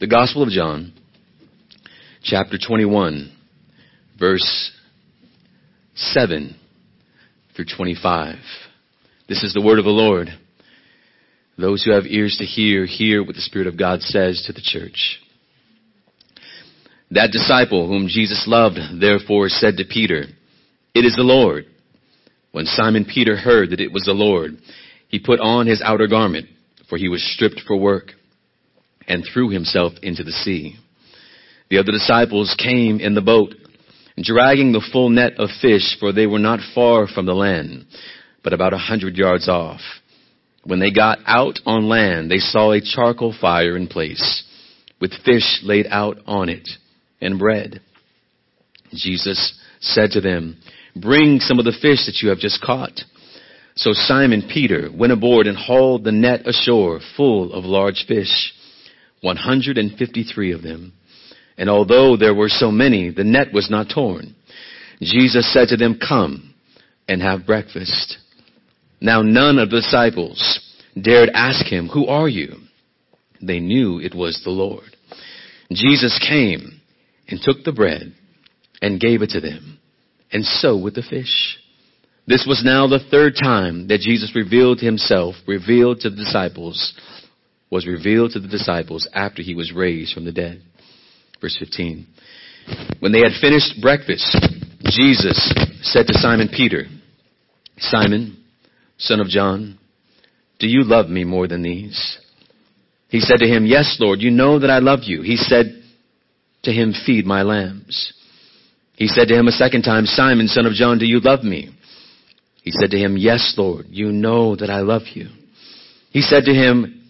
The Gospel of John, chapter 21, verse 7 through 25. This is the word of the Lord. Those who have ears to hear, hear what the Spirit of God says to the church. That disciple whom Jesus loved, therefore, said to Peter, It is the Lord. When Simon Peter heard that it was the Lord, he put on his outer garment, for he was stripped for work and threw himself into the sea. The other disciples came in the boat, dragging the full net of fish, for they were not far from the land, but about a hundred yards off. When they got out on land, they saw a charcoal fire in place, with fish laid out on it, and bread. Jesus said to them, Bring some of the fish that you have just caught. So Simon Peter went aboard and hauled the net ashore full of large fish 153 of them. And although there were so many, the net was not torn. Jesus said to them, Come and have breakfast. Now none of the disciples dared ask him, Who are you? They knew it was the Lord. Jesus came and took the bread and gave it to them, and so with the fish. This was now the third time that Jesus revealed himself, revealed to the disciples was revealed to the disciples after he was raised from the dead. Verse 15. When they had finished breakfast, Jesus said to Simon Peter, Simon, son of John, do you love me more than these? He said to him, Yes, Lord, you know that I love you. He said to him, Feed my lambs. He said to him a second time, Simon, son of John, do you love me? He said to him, Yes, Lord, you know that I love you. He said to him,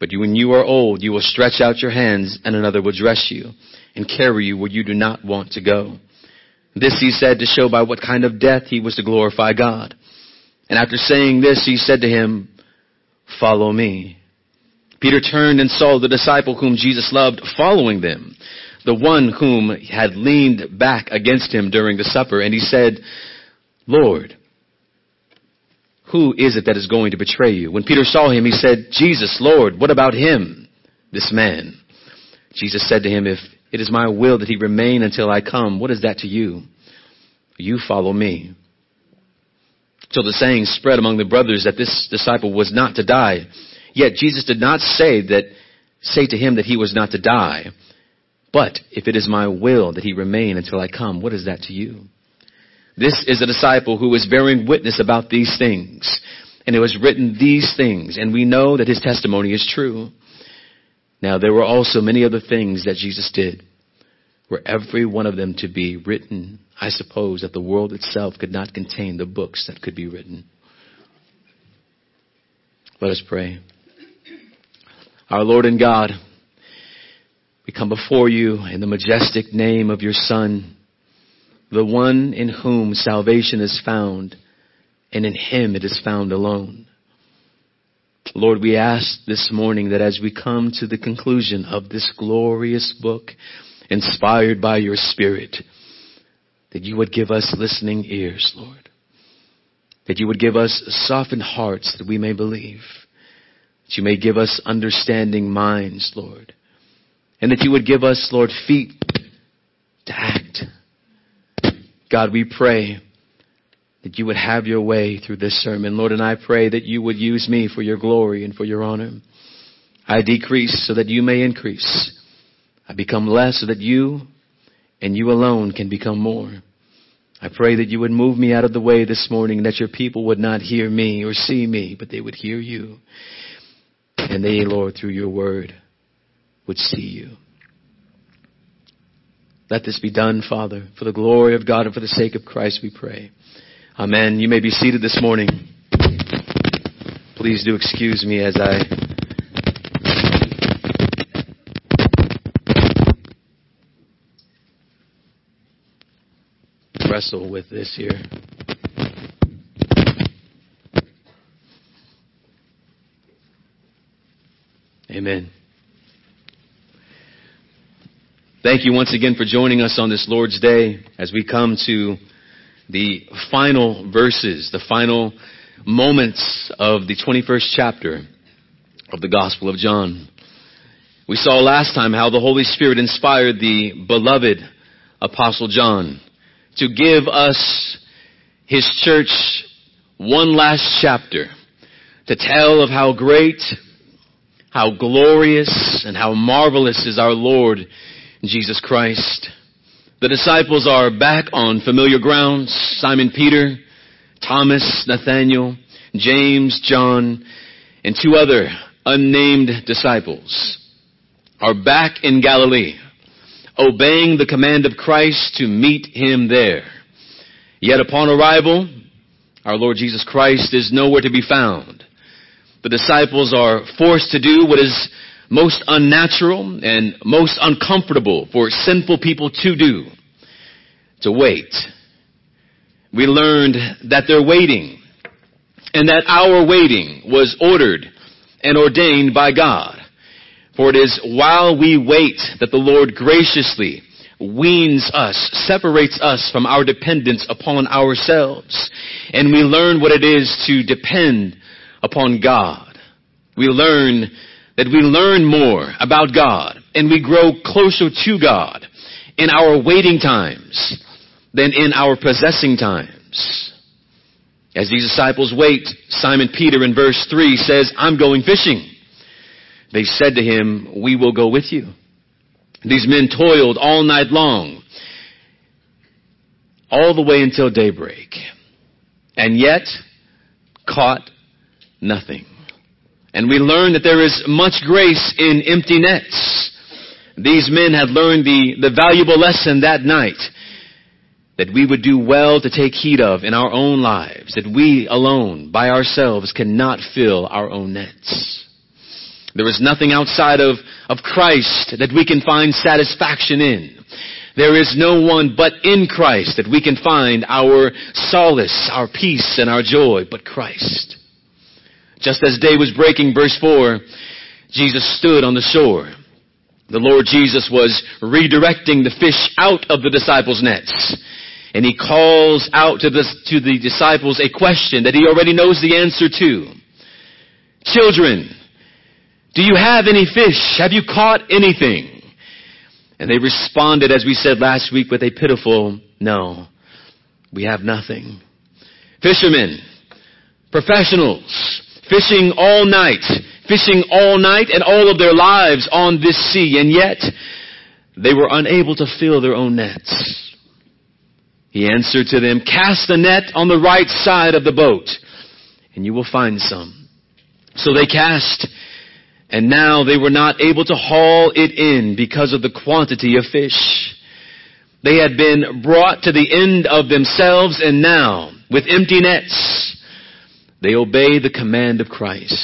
But when you are old, you will stretch out your hands and another will dress you and carry you where you do not want to go. This he said to show by what kind of death he was to glorify God. And after saying this, he said to him, follow me. Peter turned and saw the disciple whom Jesus loved following them, the one whom had leaned back against him during the supper, and he said, Lord, who is it that is going to betray you? When Peter saw him, he said, Jesus, Lord, what about him? This man. Jesus said to him, if it is my will that he remain until I come, what is that to you? You follow me. So the saying spread among the brothers that this disciple was not to die. Yet Jesus did not say that, say to him that he was not to die. But if it is my will that he remain until I come, what is that to you? This is a disciple who is bearing witness about these things. And it was written these things, and we know that his testimony is true. Now there were also many other things that Jesus did. Were every one of them to be written, I suppose that the world itself could not contain the books that could be written. Let us pray. Our Lord and God, we come before you in the majestic name of your Son, the one in whom salvation is found, and in him it is found alone. Lord, we ask this morning that as we come to the conclusion of this glorious book, inspired by your Spirit, that you would give us listening ears, Lord. That you would give us softened hearts that we may believe. That you may give us understanding minds, Lord. And that you would give us, Lord, feet to act God, we pray that you would have your way through this sermon. Lord, and I pray that you would use me for your glory and for your honor. I decrease so that you may increase. I become less so that you and you alone can become more. I pray that you would move me out of the way this morning, that your people would not hear me or see me, but they would hear you. And they, Lord, through your word, would see you. Let this be done, Father, for the glory of God and for the sake of Christ we pray. Amen. You may be seated this morning. Please do excuse me as I wrestle with this here. Amen. Thank you once again for joining us on this Lord's Day as we come to the final verses, the final moments of the 21st chapter of the Gospel of John. We saw last time how the Holy Spirit inspired the beloved Apostle John to give us his church one last chapter to tell of how great how glorious and how marvelous is our Lord Jesus Christ. The disciples are back on familiar grounds. Simon Peter, Thomas, Nathaniel, James, John, and two other unnamed disciples are back in Galilee, obeying the command of Christ to meet him there. Yet upon arrival, our Lord Jesus Christ is nowhere to be found the disciples are forced to do what is most unnatural and most uncomfortable for sinful people to do. To wait. We learned that they're waiting and that our waiting was ordered and ordained by God. For it is while we wait that the Lord graciously weans us, separates us from our dependence upon ourselves, and we learn what it is to depend upon God. We learn that we learn more about God and we grow closer to God in our waiting times than in our possessing times. As these disciples wait, Simon Peter in verse 3 says, I'm going fishing. They said to him, We will go with you. These men toiled all night long, all the way until daybreak, and yet caught nothing. And we learn that there is much grace in empty nets. These men had learned the, the valuable lesson that night that we would do well to take heed of in our own lives, that we alone, by ourselves, cannot fill our own nets. There is nothing outside of, of Christ that we can find satisfaction in. There is no one but in Christ that we can find our solace, our peace, and our joy, but Christ. Just as day was breaking, verse 4, Jesus stood on the shore. The Lord Jesus was redirecting the fish out of the disciples' nets. And he calls out to the, to the disciples a question that he already knows the answer to. Children, do you have any fish? Have you caught anything? And they responded, as we said last week, with a pitiful, no, we have nothing. Fishermen, professionals, fishing all night, fishing all night and all of their lives on this sea, and yet they were unable to fill their own nets. He answered to them, Cast the net on the right side of the boat, and you will find some. So they cast, and now they were not able to haul it in because of the quantity of fish. They had been brought to the end of themselves, and now, with empty nets, they obey the command of Christ.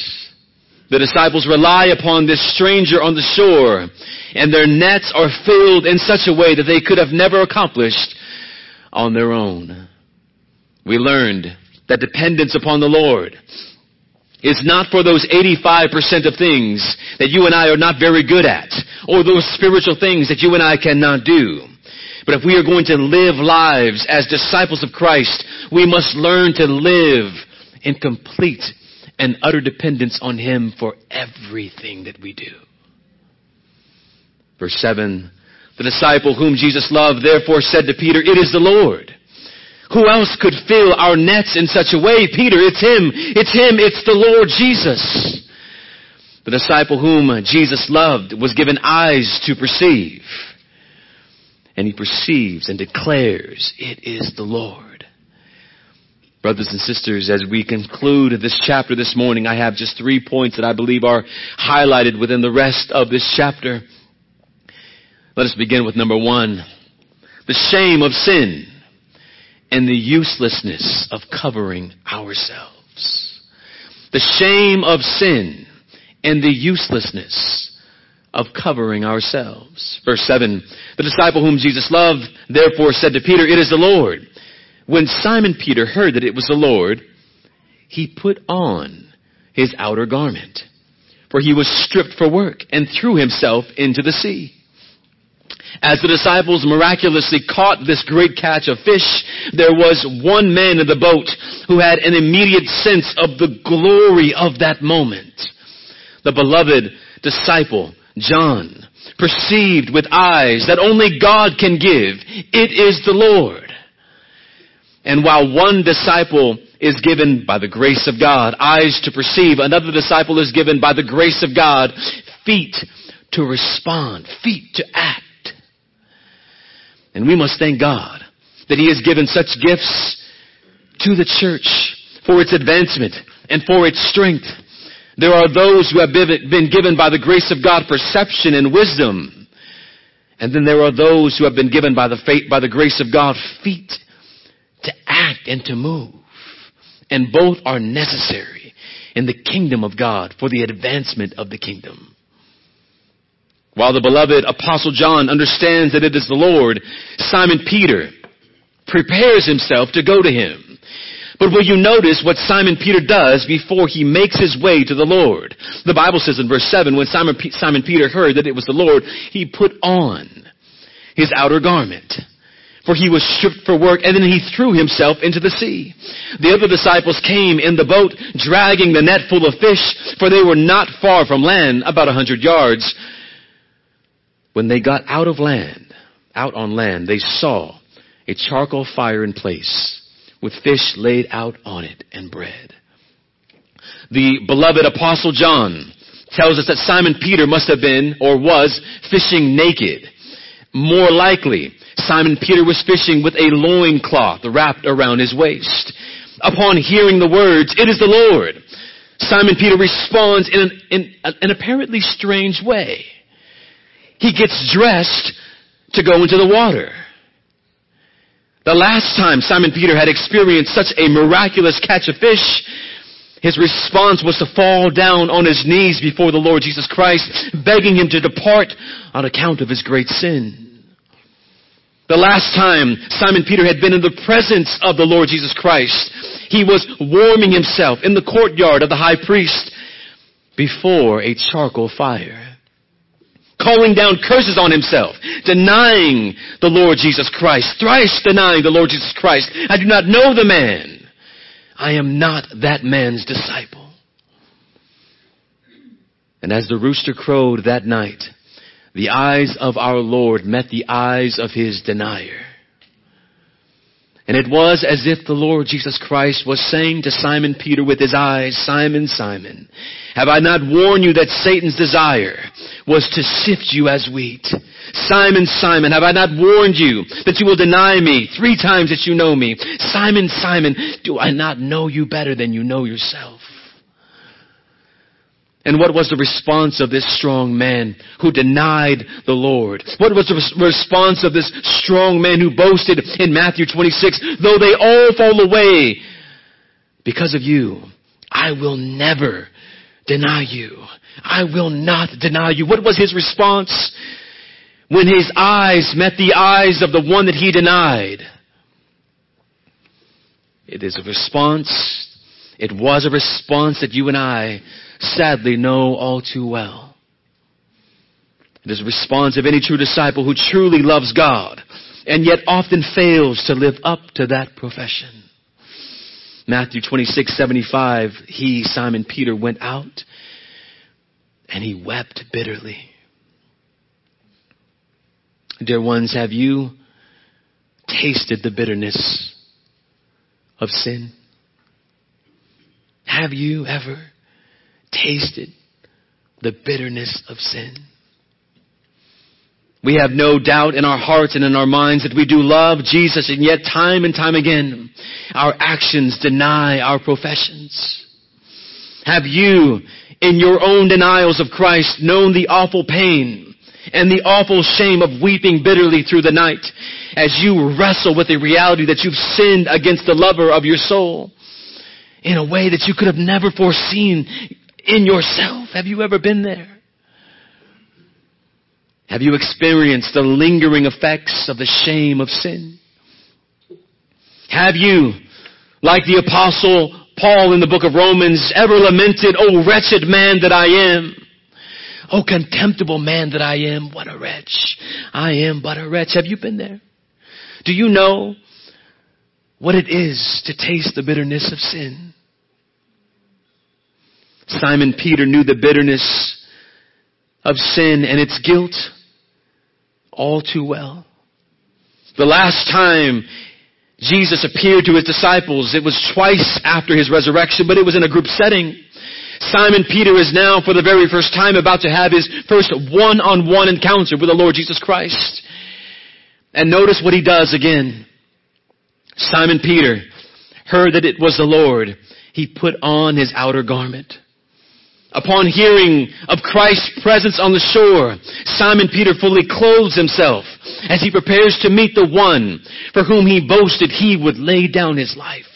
The disciples rely upon this stranger on the shore, and their nets are filled in such a way that they could have never accomplished on their own. We learned that dependence upon the Lord is not for those 85% of things that you and I are not very good at, or those spiritual things that you and I cannot do. But if we are going to live lives as disciples of Christ, we must learn to live in complete and utter dependence on Him for everything that we do. Verse 7 The disciple whom Jesus loved therefore said to Peter, It is the Lord. Who else could fill our nets in such a way? Peter, it's Him. It's Him. It's the Lord Jesus. The disciple whom Jesus loved was given eyes to perceive. And he perceives and declares, It is the Lord. Brothers and sisters, as we conclude this chapter this morning, I have just three points that I believe are highlighted within the rest of this chapter. Let us begin with number one. The shame of sin and the uselessness of covering ourselves. The shame of sin and the uselessness of covering ourselves. Verse 7, the disciple whom Jesus loved therefore said to Peter, It is the Lord. When Simon Peter heard that it was the Lord, he put on his outer garment, for he was stripped for work, and threw himself into the sea. As the disciples miraculously caught this great catch of fish, there was one man in the boat who had an immediate sense of the glory of that moment. The beloved disciple, John, perceived with eyes that only God can give, it is the Lord. And while one disciple is given by the grace of God eyes to perceive, another disciple is given by the grace of God feet to respond, feet to act. And we must thank God that He has given such gifts to the church for its advancement and for its strength. There are those who have been given by the grace of God perception and wisdom. And then there are those who have been given by the faith, by the grace of God feet act and to move. And both are necessary in the kingdom of God for the advancement of the kingdom. While the beloved apostle John understands that it is the Lord, Simon Peter prepares himself to go to him. But will you notice what Simon Peter does before he makes his way to the Lord? The Bible says in verse 7, when Simon, Simon Peter heard that it was the Lord, he put on his outer garment for he was stripped for work, and then he threw himself into the sea. The other disciples came in the boat, dragging the net full of fish, for they were not far from land, about a hundred yards. When they got out of land, out on land, they saw a charcoal fire in place, with fish laid out on it and bread. The beloved apostle John tells us that Simon Peter must have been, or was, fishing naked. More likely, Simon Peter was fishing with a loin cloth wrapped around his waist. Upon hearing the words, it is the Lord, Simon Peter responds in an, in an apparently strange way. He gets dressed to go into the water. The last time Simon Peter had experienced such a miraculous catch of fish, his response was to fall down on his knees before the Lord Jesus Christ, begging him to depart on account of his great sin. The last time Simon Peter had been in the presence of the Lord Jesus Christ, he was warming himself in the courtyard of the high priest before a charcoal fire. Calling down curses on himself, denying the Lord Jesus Christ, thrice denying the Lord Jesus Christ. I do not know the man. I am not that man's disciple. And as the rooster crowed that night, the eyes of our Lord met the eyes of his denier. And it was as if the Lord Jesus Christ was saying to Simon Peter with his eyes, Simon, Simon, have I not warned you that Satan's desire was to sift you as wheat? Simon, Simon, have I not warned you that you will deny me three times that you know me? Simon, Simon, do I not know you better than you know yourself? And what was the response of this strong man who denied the Lord? What was the response of this strong man who boasted in Matthew 26, though they all fall away because of you, I will never deny you. I will not deny you. What was his response? When his eyes met the eyes of the one that he denied. It is a response. It was a response that you and I sadly know all too well. It is the response of any true disciple who truly loves God and yet often fails to live up to that profession. Matthew 26, 75, he, Simon Peter, went out and he wept bitterly. Dear ones, have you tasted the bitterness of sin? Have you ever tasted the bitterness of sin. We have no doubt in our hearts and in our minds that we do love Jesus and yet time and time again our actions deny our professions. Have you, in your own denials of Christ, known the awful pain and the awful shame of weeping bitterly through the night as you wrestle with the reality that you've sinned against the lover of your soul in a way that you could have never foreseen in yourself. Have you ever been there? Have you experienced the lingering effects of the shame of sin? Have you, like the apostle Paul in the book of Romans, ever lamented, Oh wretched man that I am? Oh contemptible man that I am, what a wretch. I am but a wretch. Have you been there? Do you know what it is to taste the bitterness of sin? Simon Peter knew the bitterness of sin and its guilt all too well. The last time Jesus appeared to his disciples, it was twice after his resurrection, but it was in a group setting. Simon Peter is now for the very first time about to have his first one-on-one encounter with the Lord Jesus Christ. And notice what he does again. Simon Peter heard that it was the Lord. He put on his outer garment. Upon hearing of Christ's presence on the shore, Simon Peter fully clothes himself as he prepares to meet the one for whom he boasted he would lay down his life.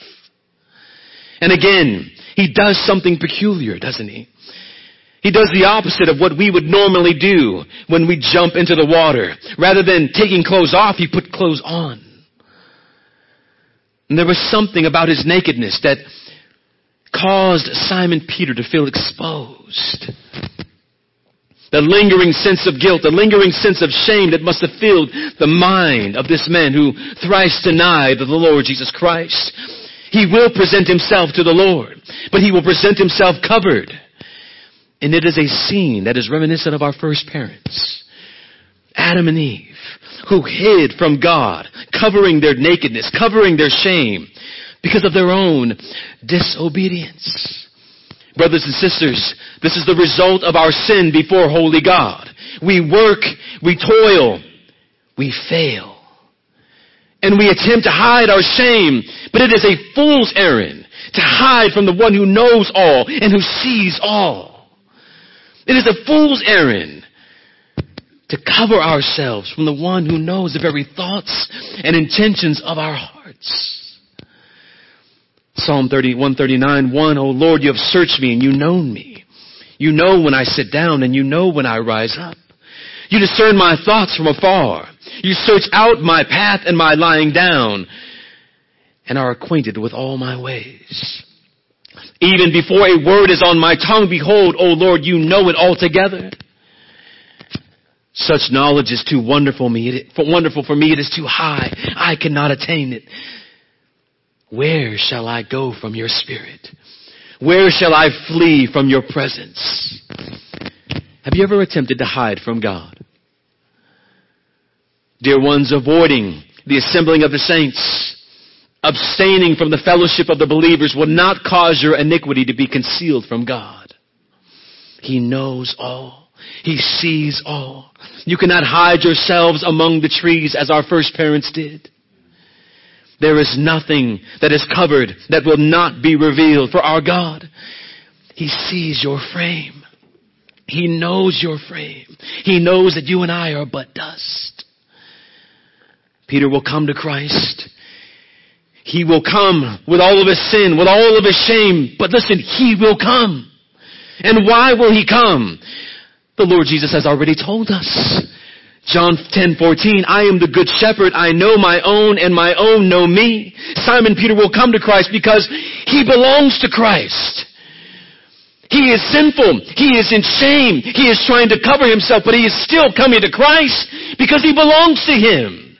And again, he does something peculiar, doesn't he? He does the opposite of what we would normally do when we jump into the water. Rather than taking clothes off, he put clothes on. And there was something about his nakedness that caused Simon Peter to feel exposed. The lingering sense of guilt, the lingering sense of shame that must have filled the mind of this man who thrice denied the Lord Jesus Christ. He will present himself to the Lord, but he will present himself covered. And it is a scene that is reminiscent of our first parents. Adam and Eve, who hid from God, covering their nakedness, covering their shame, because of their own disobedience. Brothers and sisters, this is the result of our sin before holy God. We work, we toil, we fail and we attempt to hide our shame, but it is a fool's errand to hide from the one who knows all and who sees all. It is a fool's errand to cover ourselves from the one who knows the very thoughts and intentions of our hearts. Psalm 30, 139, 1, O Lord, you have searched me and you know me. You know when I sit down and you know when I rise up. You discern my thoughts from afar. You search out my path and my lying down and are acquainted with all my ways. Even before a word is on my tongue, behold, O Lord, you know it altogether. Such knowledge is too wonderful me, wonderful for me. It is too high. I cannot attain it. Where shall I go from your spirit? Where shall I flee from your presence? Have you ever attempted to hide from God? Dear ones, avoiding the assembling of the saints, abstaining from the fellowship of the believers will not cause your iniquity to be concealed from God. He knows all. He sees all. You cannot hide yourselves among the trees as our first parents did. There is nothing that is covered that will not be revealed for our God. He sees your frame. He knows your frame. He knows that you and I are but dust. Peter will come to Christ. He will come with all of his sin, with all of his shame. But listen, he will come. And why will he come? The Lord Jesus has already told us. John 10, 14, I am the good shepherd. I know my own and my own know me. Simon Peter will come to Christ because he belongs to Christ. He is sinful. He is in shame. He is trying to cover himself, but he is still coming to Christ because he belongs to him.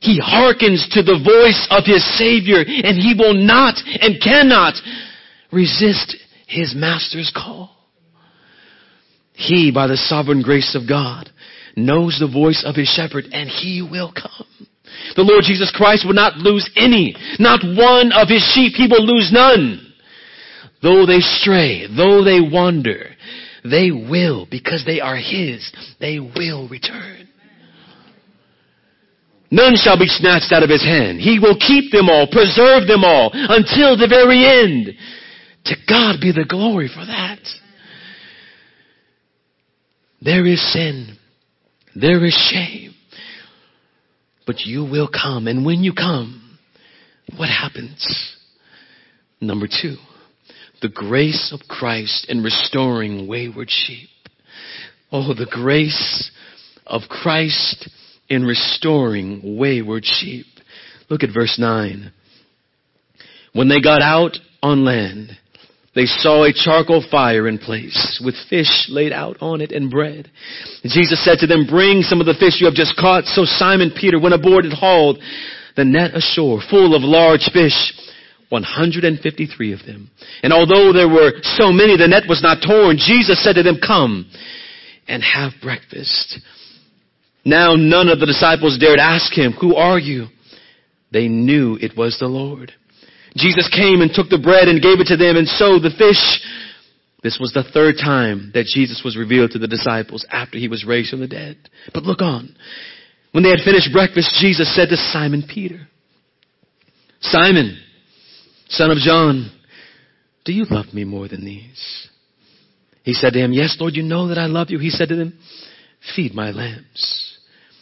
He hearkens to the voice of his Savior and he will not and cannot resist his master's call. He, by the sovereign grace of God, knows the voice of his shepherd and he will come. The Lord Jesus Christ will not lose any, not one of his sheep. He will lose none. Though they stray, though they wander, they will, because they are his, they will return. None shall be snatched out of his hand. He will keep them all, preserve them all until the very end. To God be the glory for that. There is sin. There is shame. But you will come. And when you come, what happens? Number two, the grace of Christ in restoring wayward sheep. Oh, the grace of Christ in restoring wayward sheep. Look at verse 9. When they got out on land, they saw a charcoal fire in place with fish laid out on it and bread. Jesus said to them, bring some of the fish you have just caught. So Simon Peter went aboard and hauled the net ashore full of large fish, 153 of them. And although there were so many, the net was not torn. Jesus said to them, come and have breakfast. Now none of the disciples dared ask him, who are you? They knew it was the Lord. Jesus came and took the bread and gave it to them and so the fish. This was the third time that Jesus was revealed to the disciples after he was raised from the dead. But look on. When they had finished breakfast, Jesus said to Simon Peter, Simon, son of John, do you love me more than these? He said to him, Yes, Lord, you know that I love you. He said to them, Feed my lambs.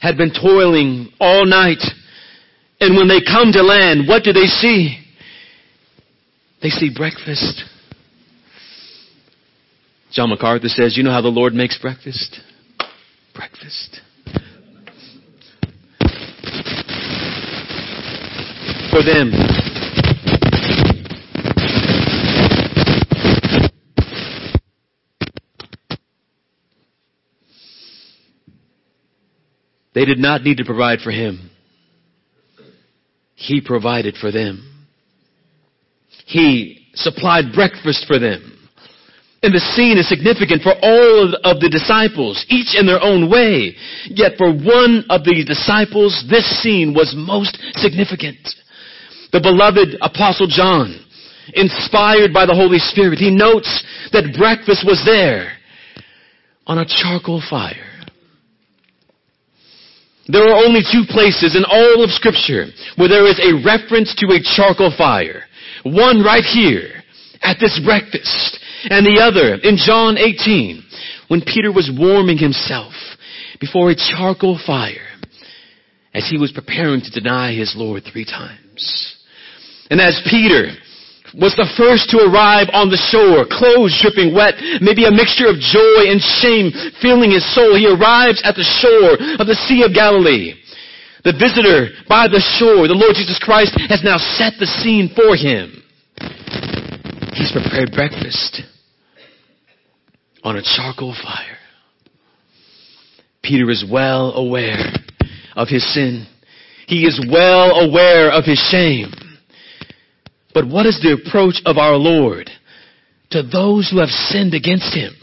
had been toiling all night and when they come to land, what do they see? They see breakfast. John MacArthur says, you know how the Lord makes breakfast? Breakfast. For them. They did not need to provide for him. He provided for them. He supplied breakfast for them. And the scene is significant for all of the disciples, each in their own way. Yet for one of the disciples, this scene was most significant. The beloved Apostle John, inspired by the Holy Spirit, he notes that breakfast was there on a charcoal fire. There are only two places in all of scripture where there is a reference to a charcoal fire. One right here at this breakfast and the other in John 18 when Peter was warming himself before a charcoal fire as he was preparing to deny his Lord three times. And as Peter was the first to arrive on the shore, clothes dripping wet, maybe a mixture of joy and shame filling his soul. He arrives at the shore of the Sea of Galilee. The visitor by the shore, the Lord Jesus Christ, has now set the scene for him. He's prepared breakfast on a charcoal fire. Peter is well aware of his sin. He is well aware of his shame. But what is the approach of our Lord to those who have sinned against Him?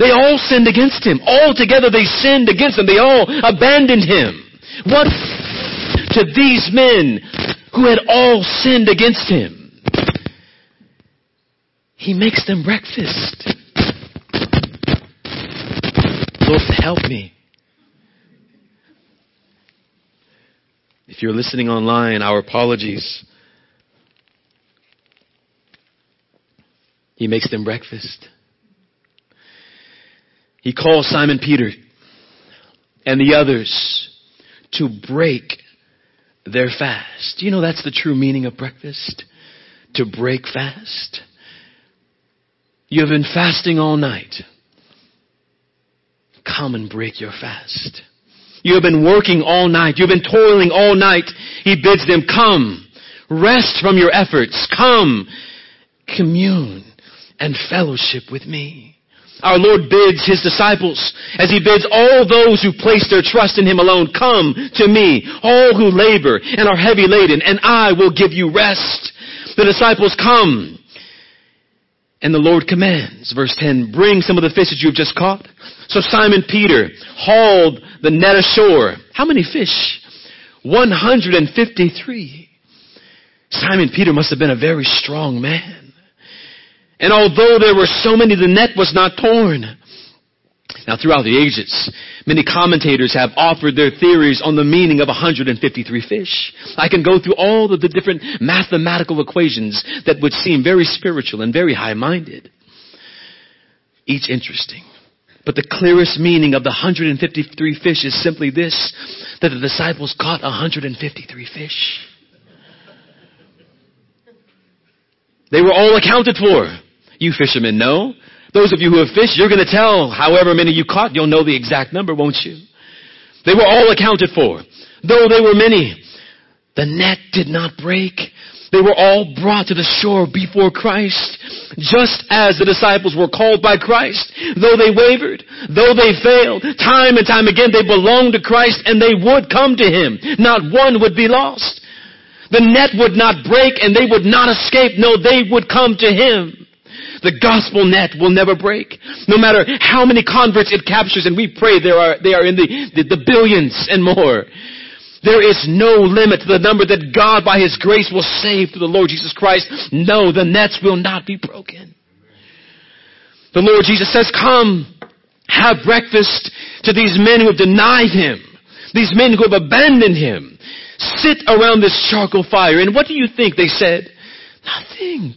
They all sinned against Him. All together they sinned against Him. They all abandoned Him. What to these men who had all sinned against Him? He makes them breakfast. Lord, help me. If you're listening online, our apologies. He makes them breakfast. He calls Simon Peter and the others to break their fast. You know that's the true meaning of breakfast? To break fast. You have been fasting all night. Come and break your fast. You have been working all night. You've been toiling all night. He bids them, come. Rest from your efforts. Come. Commune and fellowship with me. Our Lord bids His disciples, as He bids all those who place their trust in Him alone, come to me, all who labor and are heavy laden, and I will give you rest. The disciples come, and the Lord commands, verse 10, bring some of the fish that you have just caught. So Simon Peter hauled the net ashore. How many fish? 153. Simon Peter must have been a very strong man. And although there were so many, the net was not torn. Now throughout the ages, many commentators have offered their theories on the meaning of 153 fish. I can go through all of the different mathematical equations that would seem very spiritual and very high-minded. Each interesting. But the clearest meaning of the 153 fish is simply this, that the disciples caught 153 fish. They were all accounted for. You fishermen know. Those of you who have fished, you're going to tell however many you caught. You'll know the exact number, won't you? They were all accounted for. Though they were many, the net did not break. They were all brought to the shore before Christ, just as the disciples were called by Christ. Though they wavered, though they failed, time and time again they belonged to Christ and they would come to Him. Not one would be lost. The net would not break and they would not escape. No, they would come to Him. The gospel net will never break. No matter how many converts it captures, and we pray there are, they are in the, the, the billions and more. There is no limit to the number that God by His grace will save through the Lord Jesus Christ. No, the nets will not be broken. The Lord Jesus says, come, have breakfast to these men who have denied Him. These men who have abandoned Him. Sit around this charcoal fire. And what do you think they said? Nothing.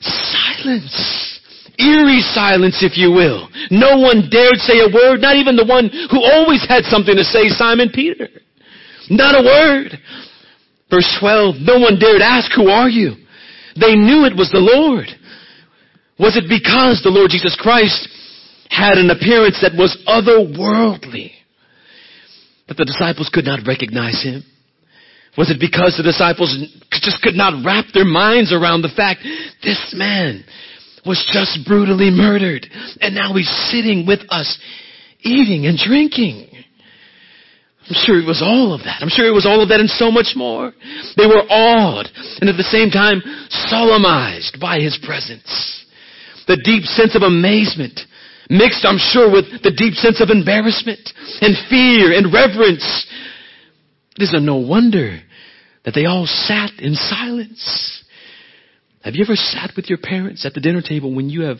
Silence. Eerie silence, if you will. No one dared say a word, not even the one who always had something to say, Simon Peter. Not a word. Verse 12, no one dared ask, who are you? They knew it was the Lord. Was it because the Lord Jesus Christ had an appearance that was otherworldly that the disciples could not recognize him? Was it because the disciples just could not wrap their minds around the fact this man was just brutally murdered and now he's sitting with us eating and drinking? I'm sure it was all of that. I'm sure it was all of that and so much more. They were awed and at the same time solemnized by his presence. The deep sense of amazement mixed, I'm sure, with the deep sense of embarrassment and fear and reverence. It is no wonder that they all sat in silence. Have you ever sat with your parents at the dinner table when you have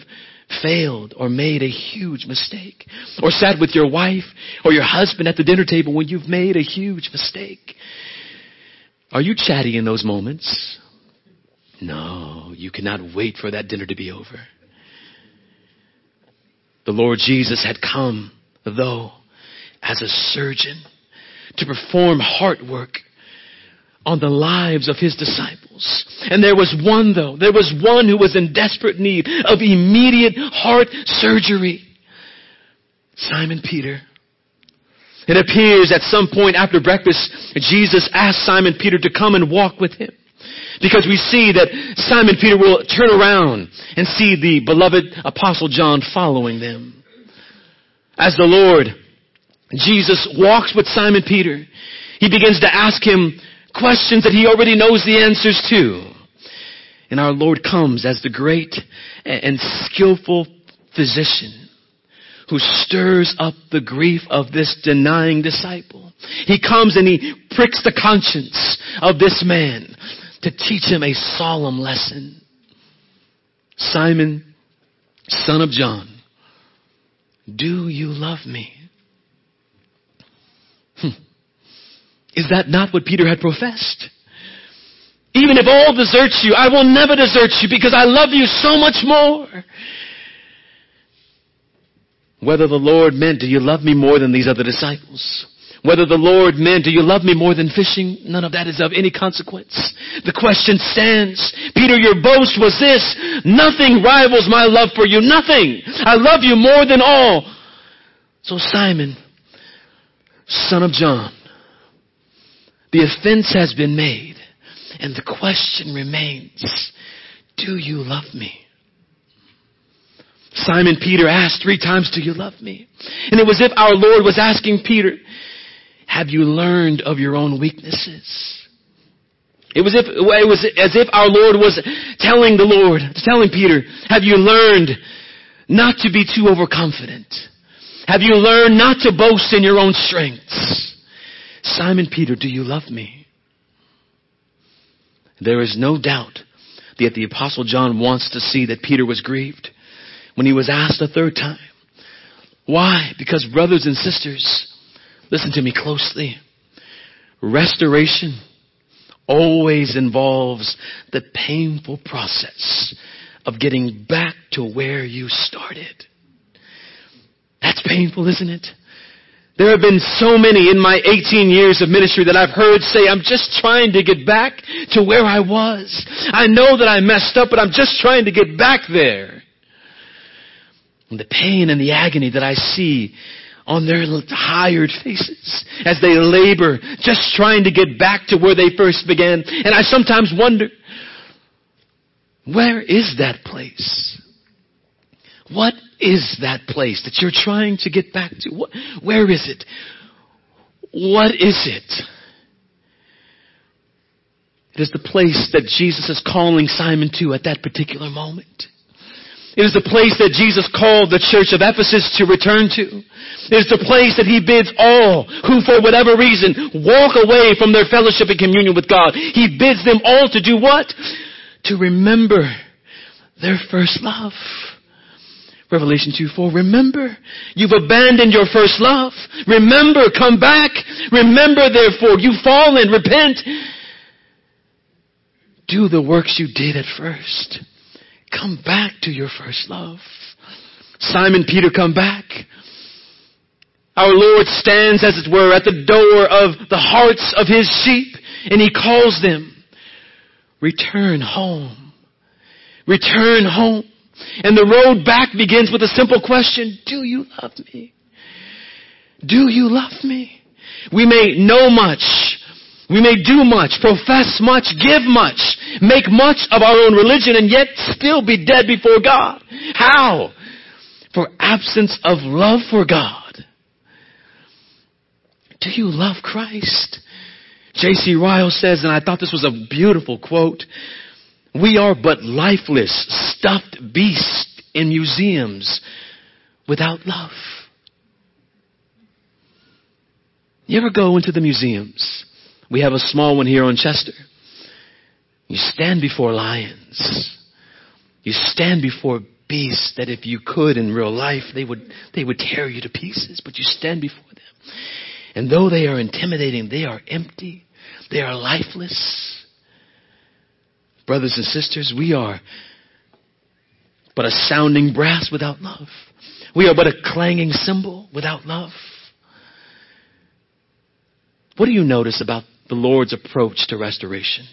failed or made a huge mistake? Or sat with your wife or your husband at the dinner table when you've made a huge mistake? Are you chatty in those moments? No, you cannot wait for that dinner to be over. The Lord Jesus had come, though, as a surgeon to perform heart work on the lives of his disciples. And there was one though, there was one who was in desperate need of immediate heart surgery. Simon Peter. It appears at some point after breakfast, Jesus asked Simon Peter to come and walk with him. Because we see that Simon Peter will turn around and see the beloved apostle John following them. As the Lord, Jesus walks with Simon Peter, he begins to ask him questions that he already knows the answers to. And our Lord comes as the great and skillful physician who stirs up the grief of this denying disciple. He comes and he pricks the conscience of this man to teach him a solemn lesson. Simon, son of John, do you love me? Is that not what Peter had professed? Even if all deserts you, I will never desert you because I love you so much more. Whether the Lord meant, do you love me more than these other disciples? Whether the Lord meant, do you love me more than fishing? None of that is of any consequence. The question stands. Peter, your boast was this. Nothing rivals my love for you. Nothing. I love you more than all. So Simon, son of John, the offense has been made. And the question remains, do you love me? Simon Peter asked three times, do you love me? And it was if our Lord was asking Peter, have you learned of your own weaknesses? It was, if, it was as if our Lord was telling the Lord, telling Peter, have you learned not to be too overconfident? Have you learned not to boast in your own strengths? Simon Peter, do you love me? There is no doubt that the apostle John wants to see that Peter was grieved when he was asked a third time, Why? Because brothers and sisters, listen to me closely. Restoration always involves the painful process of getting back to where you started. That's painful, isn't it? There have been so many in my 18 years of ministry that I've heard say, I'm just trying to get back to where I was. I know that I messed up, but I'm just trying to get back there. And the pain and the agony that I see on their tired faces as they labor, just trying to get back to where they first began. And I sometimes wonder, where is that place? What is that place that you're trying to get back to? What, where is it? What is it? It is the place that Jesus is calling Simon to at that particular moment. It is the place that Jesus called the church of Ephesus to return to. It is the place that he bids all who for whatever reason walk away from their fellowship and communion with God. He bids them all to do what? To remember their first love. Revelation 2 4. Remember, you've abandoned your first love. Remember, come back. Remember, therefore, you've fallen. Repent. Do the works you did at first. Come back to your first love. Simon Peter, come back. Our Lord stands, as it were, at the door of the hearts of his sheep, and he calls them, return home. Return home. And the road back begins with a simple question. Do you love me? Do you love me? We may know much. We may do much, profess much, give much, make much of our own religion, and yet still be dead before God. How? For absence of love for God. Do you love Christ? J.C. Ryle says, and I thought this was a beautiful quote, we are but lifeless, stuffed beasts in museums without love. You ever go into the museums? We have a small one here on Chester. You stand before lions. You stand before beasts that if you could in real life, they would, they would tear you to pieces, but you stand before them. And though they are intimidating, they are empty. They are lifeless. Brothers and sisters, we are but a sounding brass without love. We are but a clanging cymbal without love. What do you notice about the Lord's approach to restoration?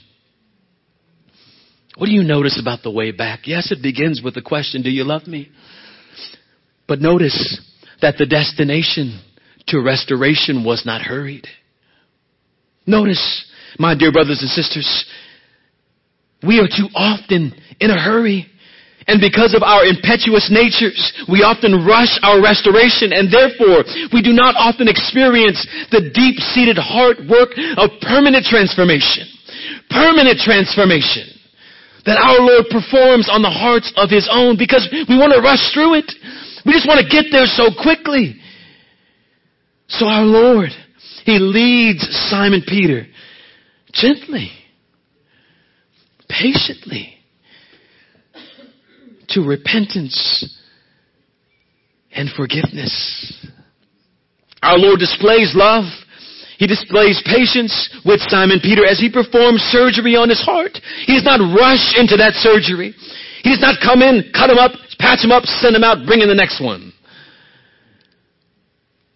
What do you notice about the way back? Yes, it begins with the question, do you love me? But notice that the destination to restoration was not hurried. Notice, my dear brothers and sisters, we are too often in a hurry. And because of our impetuous natures, we often rush our restoration and therefore we do not often experience the deep-seated hard work of permanent transformation. Permanent transformation that our Lord performs on the hearts of His own because we want to rush through it. We just want to get there so quickly. So our Lord, He leads Simon Peter gently patiently to repentance and forgiveness. Our Lord displays love. He displays patience with Simon Peter as he performs surgery on his heart. He does not rush into that surgery. He does not come in, cut him up, patch him up, send him out, bring in the next one.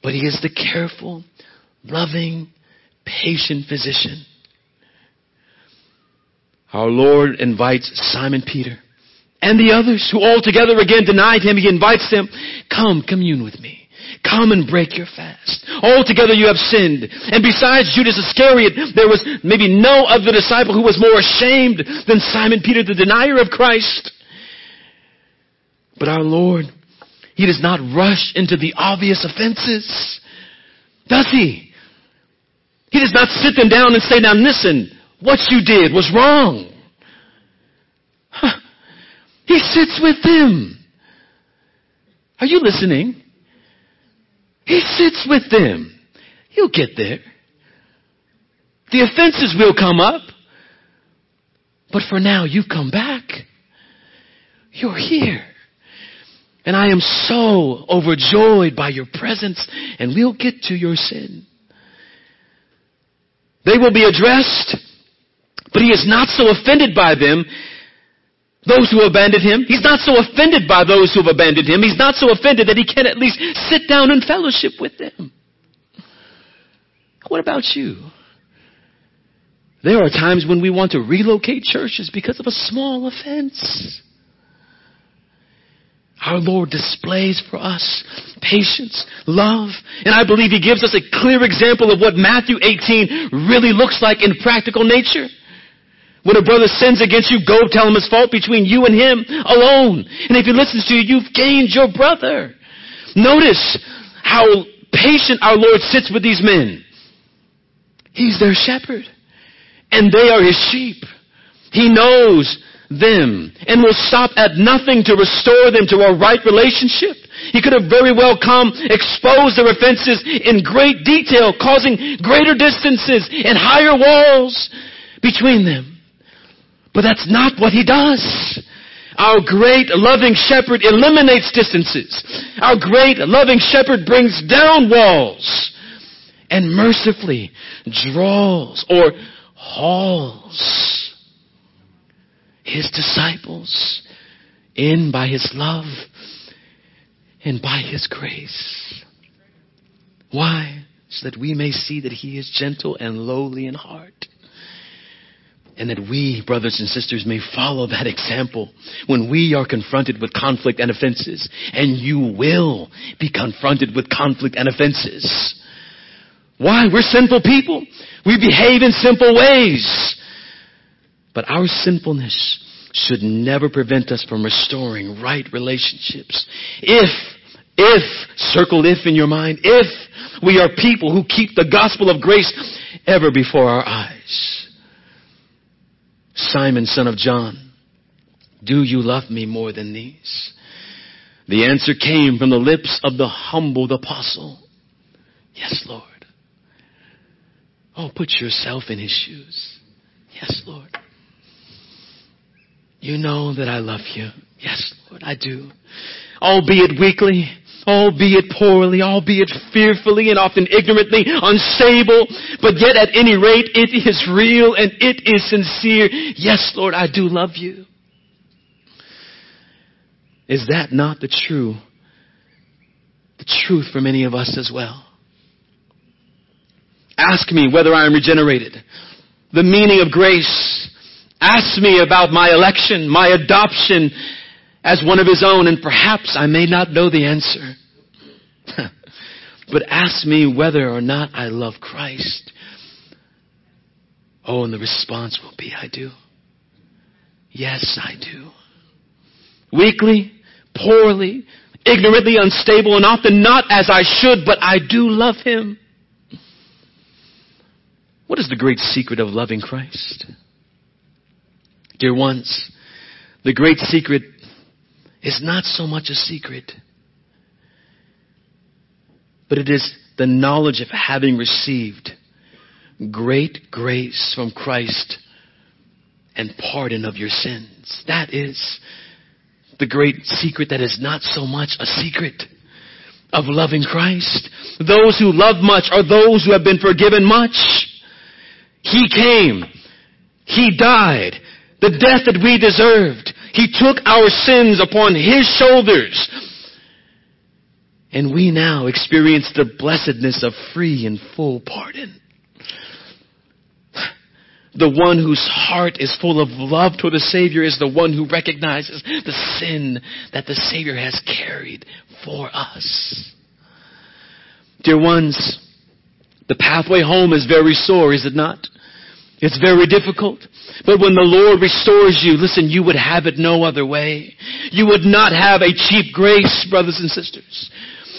But he is the careful, loving, patient physician our Lord invites Simon Peter and the others who altogether again denied him. He invites them, come commune with me. Come and break your fast. Altogether you have sinned. And besides Judas Iscariot, there was maybe no other disciple who was more ashamed than Simon Peter, the denier of Christ. But our Lord, He does not rush into the obvious offenses. Does He? He does not sit them down and say, now listen, what you did was wrong. He sits with them. Are you listening? He sits with them. You'll get there. The offenses will come up. But for now, you've come back. You're here. And I am so overjoyed by your presence, and we'll get to your sin. They will be addressed, but he is not so offended by them, those who abandoned him. He's not so offended by those who have abandoned him. He's not so offended that he can at least sit down and fellowship with them. What about you? There are times when we want to relocate churches because of a small offense. Our Lord displays for us patience, love, and I believe He gives us a clear example of what Matthew 18 really looks like in practical nature. When a brother sins against you, go tell him his fault between you and him alone. And if he listens to you, you've gained your brother. Notice how patient our Lord sits with these men. He's their shepherd. And they are his sheep. He knows them and will stop at nothing to restore them to a right relationship. He could have very well come, exposed their offenses in great detail, causing greater distances and higher walls between them. But that's not what he does. Our great loving shepherd eliminates distances. Our great loving shepherd brings down walls and mercifully draws or hauls his disciples in by his love and by his grace. Why? So that we may see that he is gentle and lowly in heart. And that we, brothers and sisters, may follow that example when we are confronted with conflict and offenses. And you will be confronted with conflict and offenses. Why? We're sinful people. We behave in simple ways. But our sinfulness should never prevent us from restoring right relationships. If, if, circle if in your mind, if we are people who keep the gospel of grace ever before our eyes. Simon, son of John, do you love me more than these? The answer came from the lips of the humbled apostle. Yes, Lord. Oh, put yourself in his shoes. Yes, Lord. You know that I love you. Yes, Lord, I do. Albeit weakly, albeit poorly, albeit fearfully and often ignorantly, unstable, but yet at any rate it is real and it is sincere. Yes, Lord, I do love you. Is that not the true, the truth for many of us as well? Ask me whether I am regenerated. The meaning of grace Ask me about my election, my adoption as one of his own, and perhaps I may not know the answer. but ask me whether or not I love Christ. Oh, and the response will be, I do. Yes, I do. Weakly, poorly, ignorantly, unstable, and often not as I should, but I do love him. What is the great secret of loving Christ? Dear ones, the great secret is not so much a secret, but it is the knowledge of having received great grace from Christ and pardon of your sins. That is the great secret that is not so much a secret of loving Christ. Those who love much are those who have been forgiven much. He came. He died the death that we deserved. He took our sins upon His shoulders. And we now experience the blessedness of free and full pardon. The one whose heart is full of love toward the Savior is the one who recognizes the sin that the Savior has carried for us. Dear ones, the pathway home is very sore, is it not? It's very difficult. But when the Lord restores you, listen, you would have it no other way. You would not have a cheap grace, brothers and sisters.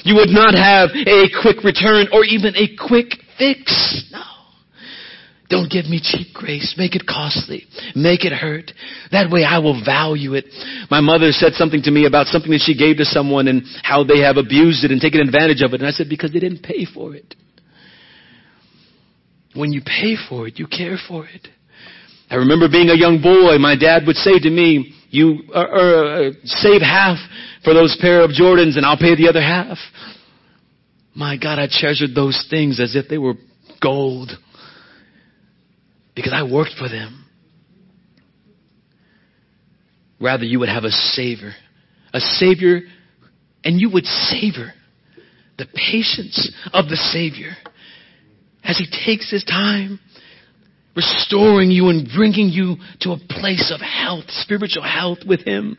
You would not have a quick return or even a quick fix. No. Don't give me cheap grace. Make it costly. Make it hurt. That way I will value it. My mother said something to me about something that she gave to someone and how they have abused it and taken advantage of it. And I said, because they didn't pay for it. When you pay for it, you care for it. I remember being a young boy, my dad would say to me, you uh, uh, save half for those pair of Jordans and I'll pay the other half. My God, I treasured those things as if they were gold because I worked for them. Rather, you would have a Savior, a Savior, and you would savor the patience of the Savior as He takes His time restoring you and bringing you to a place of health, spiritual health with Him.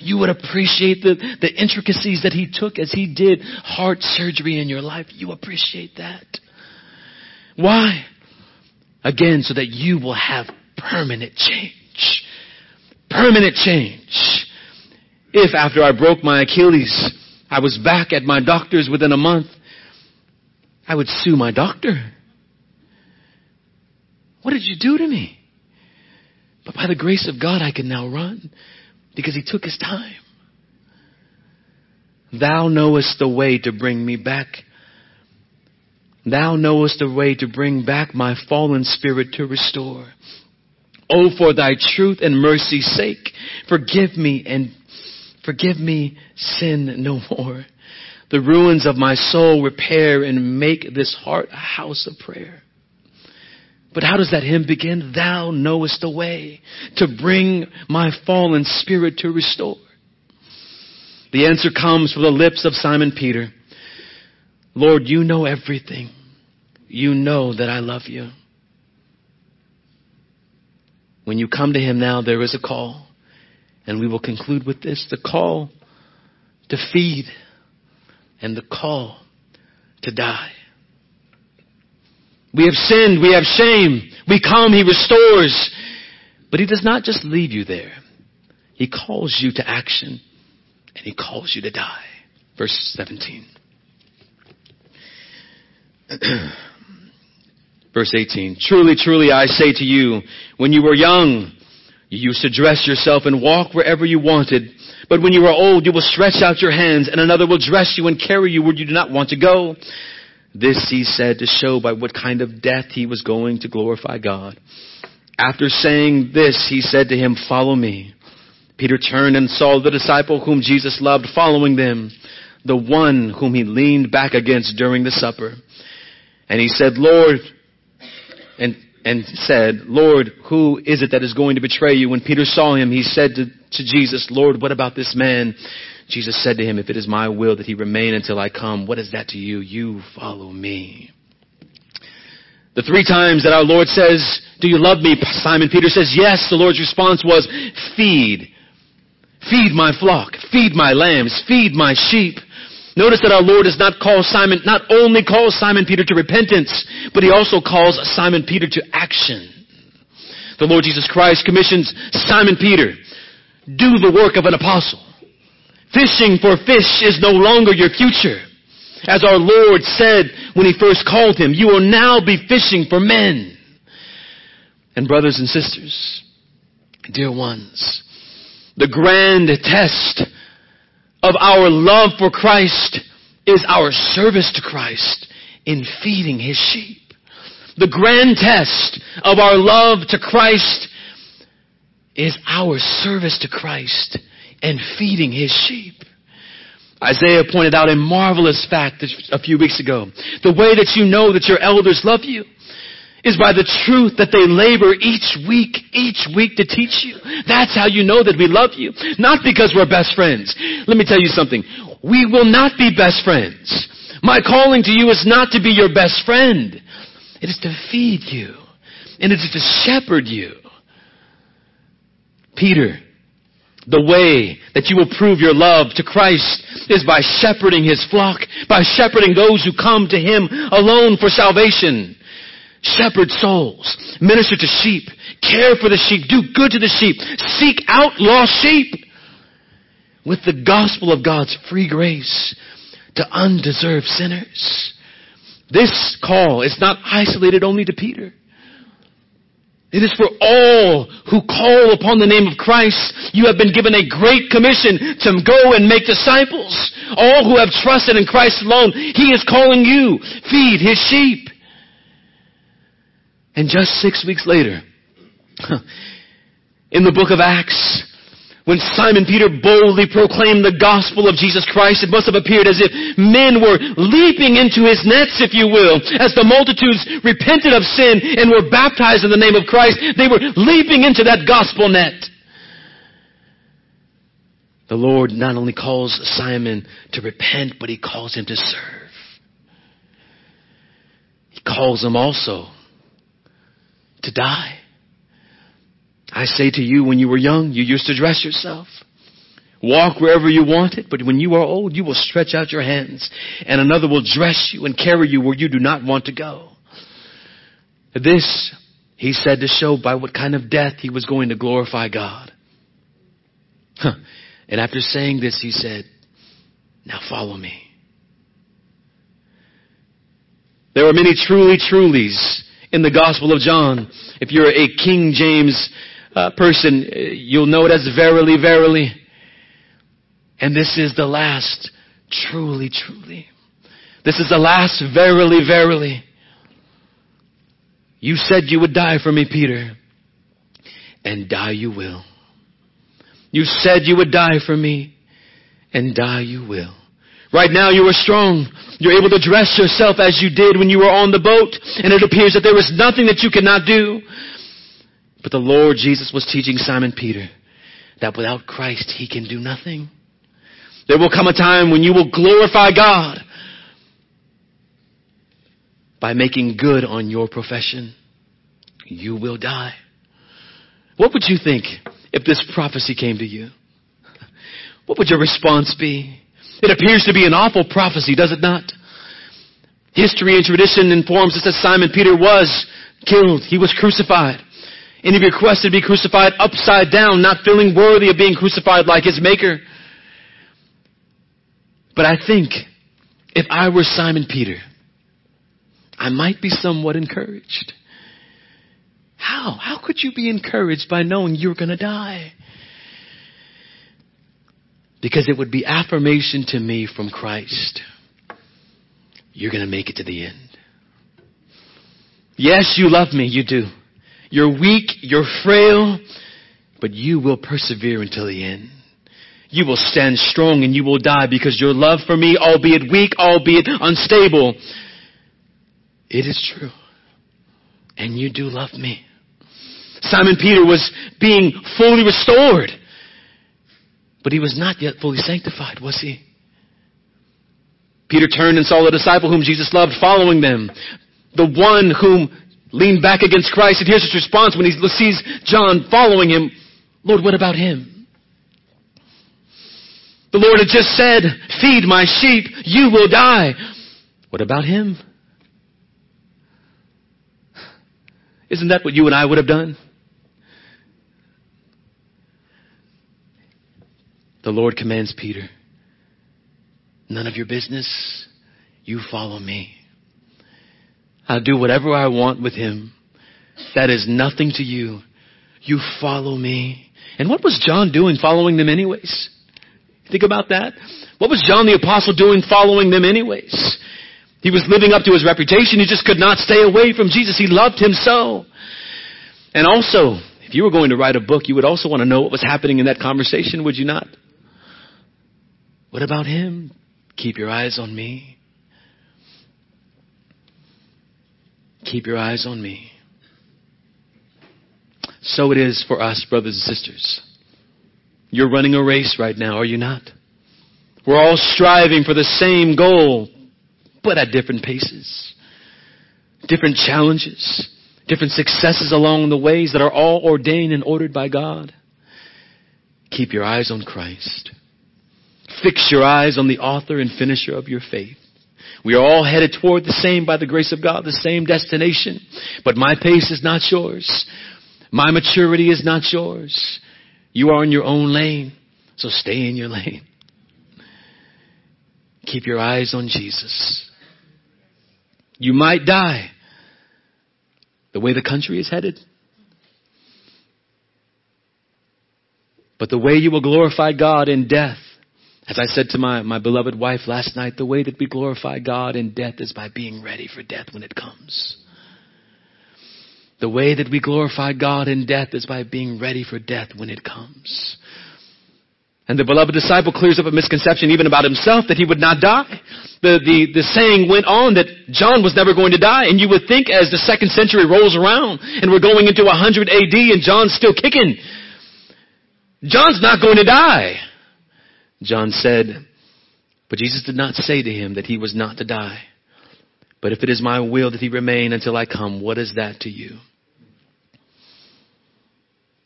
You would appreciate the, the intricacies that He took as He did heart surgery in your life. You appreciate that. Why? Again, so that you will have permanent change. Permanent change. If after I broke my Achilles, I was back at my doctor's within a month, I would sue my doctor. What did you do to me? But by the grace of God, I can now run because He took His time. Thou knowest the way to bring me back. Thou knowest the way to bring back my fallen spirit to restore. Oh, for thy truth and mercy's sake, forgive me and forgive me sin no more. The ruins of my soul repair and make this heart a house of prayer. But how does that hymn begin? Thou knowest the way to bring my fallen spirit to restore. The answer comes from the lips of Simon Peter. Lord, you know everything. You know that I love you. When you come to him now, there is a call. And we will conclude with this the call to feed and the call to die. We have sinned. We have shame. We come. He restores. But He does not just leave you there. He calls you to action and He calls you to die. Verse 17. Verse 18. Truly, truly, I say to you, when you were young, you used to dress yourself and walk wherever you wanted. But when you are old, you will stretch out your hands and another will dress you and carry you where you do not want to go. This he said to show by what kind of death he was going to glorify God. After saying this, he said to him, follow me. Peter turned and saw the disciple whom Jesus loved following them, the one whom he leaned back against during the supper. And he said, Lord, and, and said, Lord, who is it that is going to betray you? When Peter saw him, he said to, to Jesus, Lord, what about this man? Jesus said to him, If it is my will that he remain until I come, what is that to you? You follow me. The three times that our Lord says, Do you love me? Simon Peter says, Yes. The Lord's response was, Feed. Feed my flock. Feed my lambs. Feed my sheep. Notice that our Lord does not call Simon, not only calls Simon Peter to repentance, but he also calls Simon Peter to action. The Lord Jesus Christ commissions Simon Peter, do the work of an apostle. Fishing for fish is no longer your future. As our Lord said when He first called him, you will now be fishing for men. And brothers and sisters, dear ones, the grand test of our love for Christ is our service to Christ in feeding His sheep. The grand test of our love to Christ is our service to Christ and feeding his sheep. Isaiah pointed out a marvelous fact a few weeks ago. The way that you know that your elders love you is by the truth that they labor each week, each week to teach you. That's how you know that we love you. Not because we're best friends. Let me tell you something. We will not be best friends. My calling to you is not to be your best friend. It is to feed you. And it is to shepherd you. Peter the way that you will prove your love to Christ is by shepherding His flock, by shepherding those who come to Him alone for salvation. Shepherd souls, minister to sheep, care for the sheep, do good to the sheep, seek out lost sheep with the gospel of God's free grace to undeserved sinners. This call is not isolated only to Peter. It is for all who call upon the name of Christ. You have been given a great commission to go and make disciples. All who have trusted in Christ alone, He is calling you. Feed His sheep. And just six weeks later, in the book of Acts, When Simon Peter boldly proclaimed the gospel of Jesus Christ, it must have appeared as if men were leaping into his nets, if you will. As the multitudes repented of sin and were baptized in the name of Christ, they were leaping into that gospel net. The Lord not only calls Simon to repent, but he calls him to serve. He calls him also to die. I say to you, when you were young, you used to dress yourself. Walk wherever you wanted, but when you are old, you will stretch out your hands, and another will dress you and carry you where you do not want to go. This, he said to show by what kind of death he was going to glorify God. Huh. And after saying this, he said, Now follow me. There are many truly, trulies in the Gospel of John. If you're a King James uh, person, you'll know it as verily, verily. And this is the last, truly, truly. This is the last, verily, verily. You said you would die for me, Peter, and die you will. You said you would die for me, and die you will. Right now you are strong. You're able to dress yourself as you did when you were on the boat, and it appears that there is nothing that you cannot do. But the Lord Jesus was teaching Simon Peter that without Christ he can do nothing. There will come a time when you will glorify God by making good on your profession. You will die. What would you think if this prophecy came to you? What would your response be? It appears to be an awful prophecy, does it not? History and tradition informs us that Simon Peter was killed. He was crucified. And he requested to be crucified upside down, not feeling worthy of being crucified like his maker. But I think if I were Simon Peter, I might be somewhat encouraged. How? How could you be encouraged by knowing you're going to die? Because it would be affirmation to me from Christ. You're going to make it to the end. Yes, you love me, you do. You're weak, you're frail, but you will persevere until the end. You will stand strong and you will die because your love for me, albeit weak, albeit unstable, it is true. And you do love me. Simon Peter was being fully restored, but he was not yet fully sanctified, was he? Peter turned and saw the disciple whom Jesus loved following them. The one whom leaned back against Christ. And here's his response when he sees John following him. Lord, what about him? The Lord had just said, feed my sheep, you will die. What about him? Isn't that what you and I would have done? The Lord commands Peter, none of your business. You follow me. I'll do whatever I want with him. That is nothing to you. You follow me. And what was John doing following them anyways? Think about that. What was John the apostle doing following them anyways? He was living up to his reputation. He just could not stay away from Jesus. He loved him so. And also, if you were going to write a book, you would also want to know what was happening in that conversation, would you not? What about him? Keep your eyes on me. Keep your eyes on me. So it is for us, brothers and sisters. You're running a race right now, are you not? We're all striving for the same goal, but at different paces, different challenges, different successes along the ways that are all ordained and ordered by God. Keep your eyes on Christ. Fix your eyes on the author and finisher of your faith. We are all headed toward the same, by the grace of God, the same destination. But my pace is not yours. My maturity is not yours. You are in your own lane, so stay in your lane. Keep your eyes on Jesus. You might die the way the country is headed. But the way you will glorify God in death as I said to my, my beloved wife last night, the way that we glorify God in death is by being ready for death when it comes. The way that we glorify God in death is by being ready for death when it comes. And the beloved disciple clears up a misconception even about himself that he would not die. The, the, the saying went on that John was never going to die. And you would think as the second century rolls around and we're going into 100 AD and John's still kicking, John's not going to die. John said, but Jesus did not say to him that he was not to die. But if it is my will that he remain until I come, what is that to you?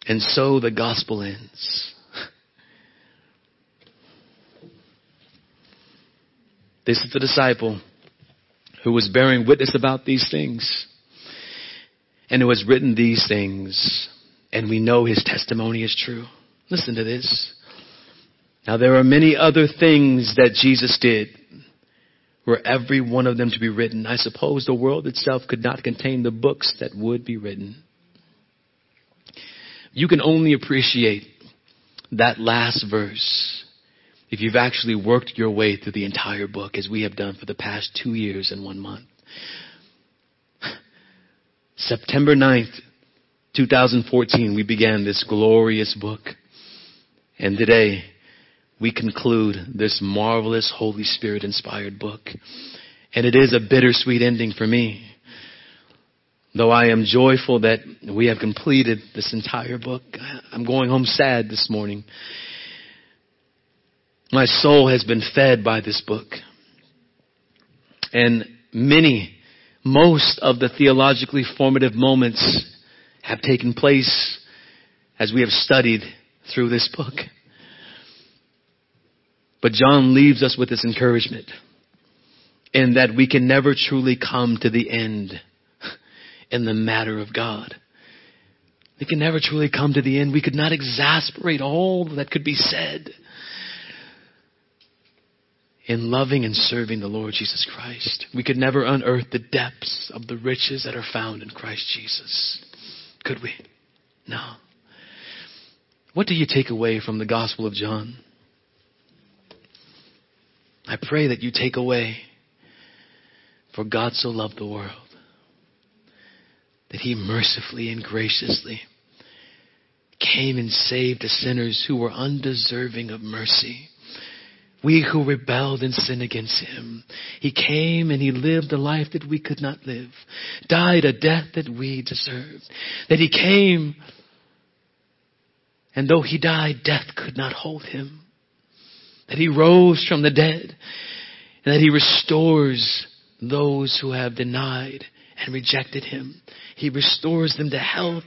And so the gospel ends. This is the disciple who was bearing witness about these things and who has written these things, and we know his testimony is true. Listen to this. Now there are many other things that Jesus did were every one of them to be written. I suppose the world itself could not contain the books that would be written. You can only appreciate that last verse if you've actually worked your way through the entire book as we have done for the past two years and one month. September 9th, 2014, we began this glorious book. And today, we conclude this marvelous Holy Spirit inspired book. And it is a bittersweet ending for me. Though I am joyful that we have completed this entire book, I'm going home sad this morning. My soul has been fed by this book. And many, most of the theologically formative moments have taken place as we have studied through this book. But John leaves us with this encouragement in that we can never truly come to the end in the matter of God. We can never truly come to the end. We could not exasperate all that could be said in loving and serving the Lord Jesus Christ. We could never unearth the depths of the riches that are found in Christ Jesus. Could we? No. What do you take away from the Gospel of John? I pray that you take away, for God so loved the world, that He mercifully and graciously came and saved the sinners who were undeserving of mercy we who rebelled and sinned against him. He came and he lived a life that we could not live, died a death that we deserved. That he came and though he died, death could not hold him. That he rose from the dead and that he restores those who have denied and rejected him. He restores them to health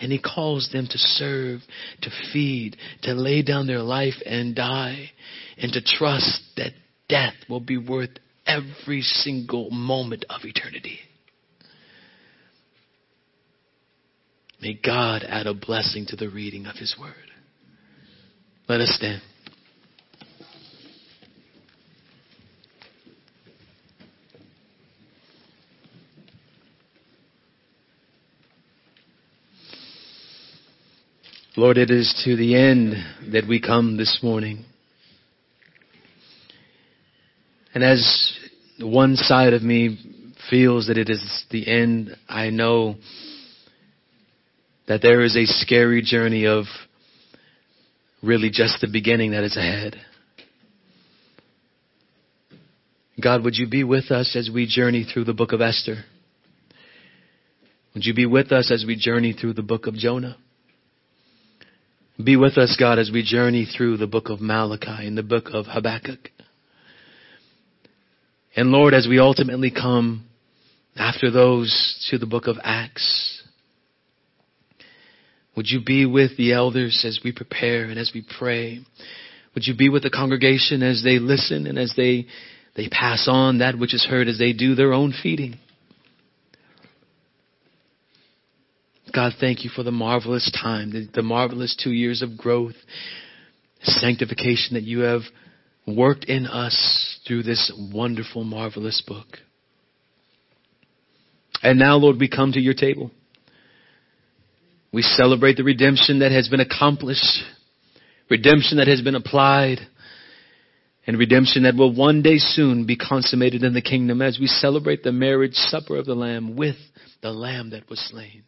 and he calls them to serve, to feed, to lay down their life and die and to trust that death will be worth every single moment of eternity. May God add a blessing to the reading of His Word. Let us stand. Lord, it is to the end that we come this morning. And as one side of me feels that it is the end, I know that there is a scary journey of really just the beginning that is ahead. God, would you be with us as we journey through the book of Esther? Would you be with us as we journey through the book of Jonah? Be with us, God, as we journey through the book of Malachi and the book of Habakkuk. And Lord, as we ultimately come after those to the book of Acts, would you be with the elders as we prepare and as we pray? Would you be with the congregation as they listen and as they, they pass on that which is heard as they do their own feeding? God, thank you for the marvelous time, the, the marvelous two years of growth, sanctification that you have worked in us through this wonderful, marvelous book. And now, Lord, we come to your table. We celebrate the redemption that has been accomplished, redemption that has been applied, and redemption that will one day soon be consummated in the kingdom as we celebrate the marriage supper of the Lamb with the Lamb that was slain.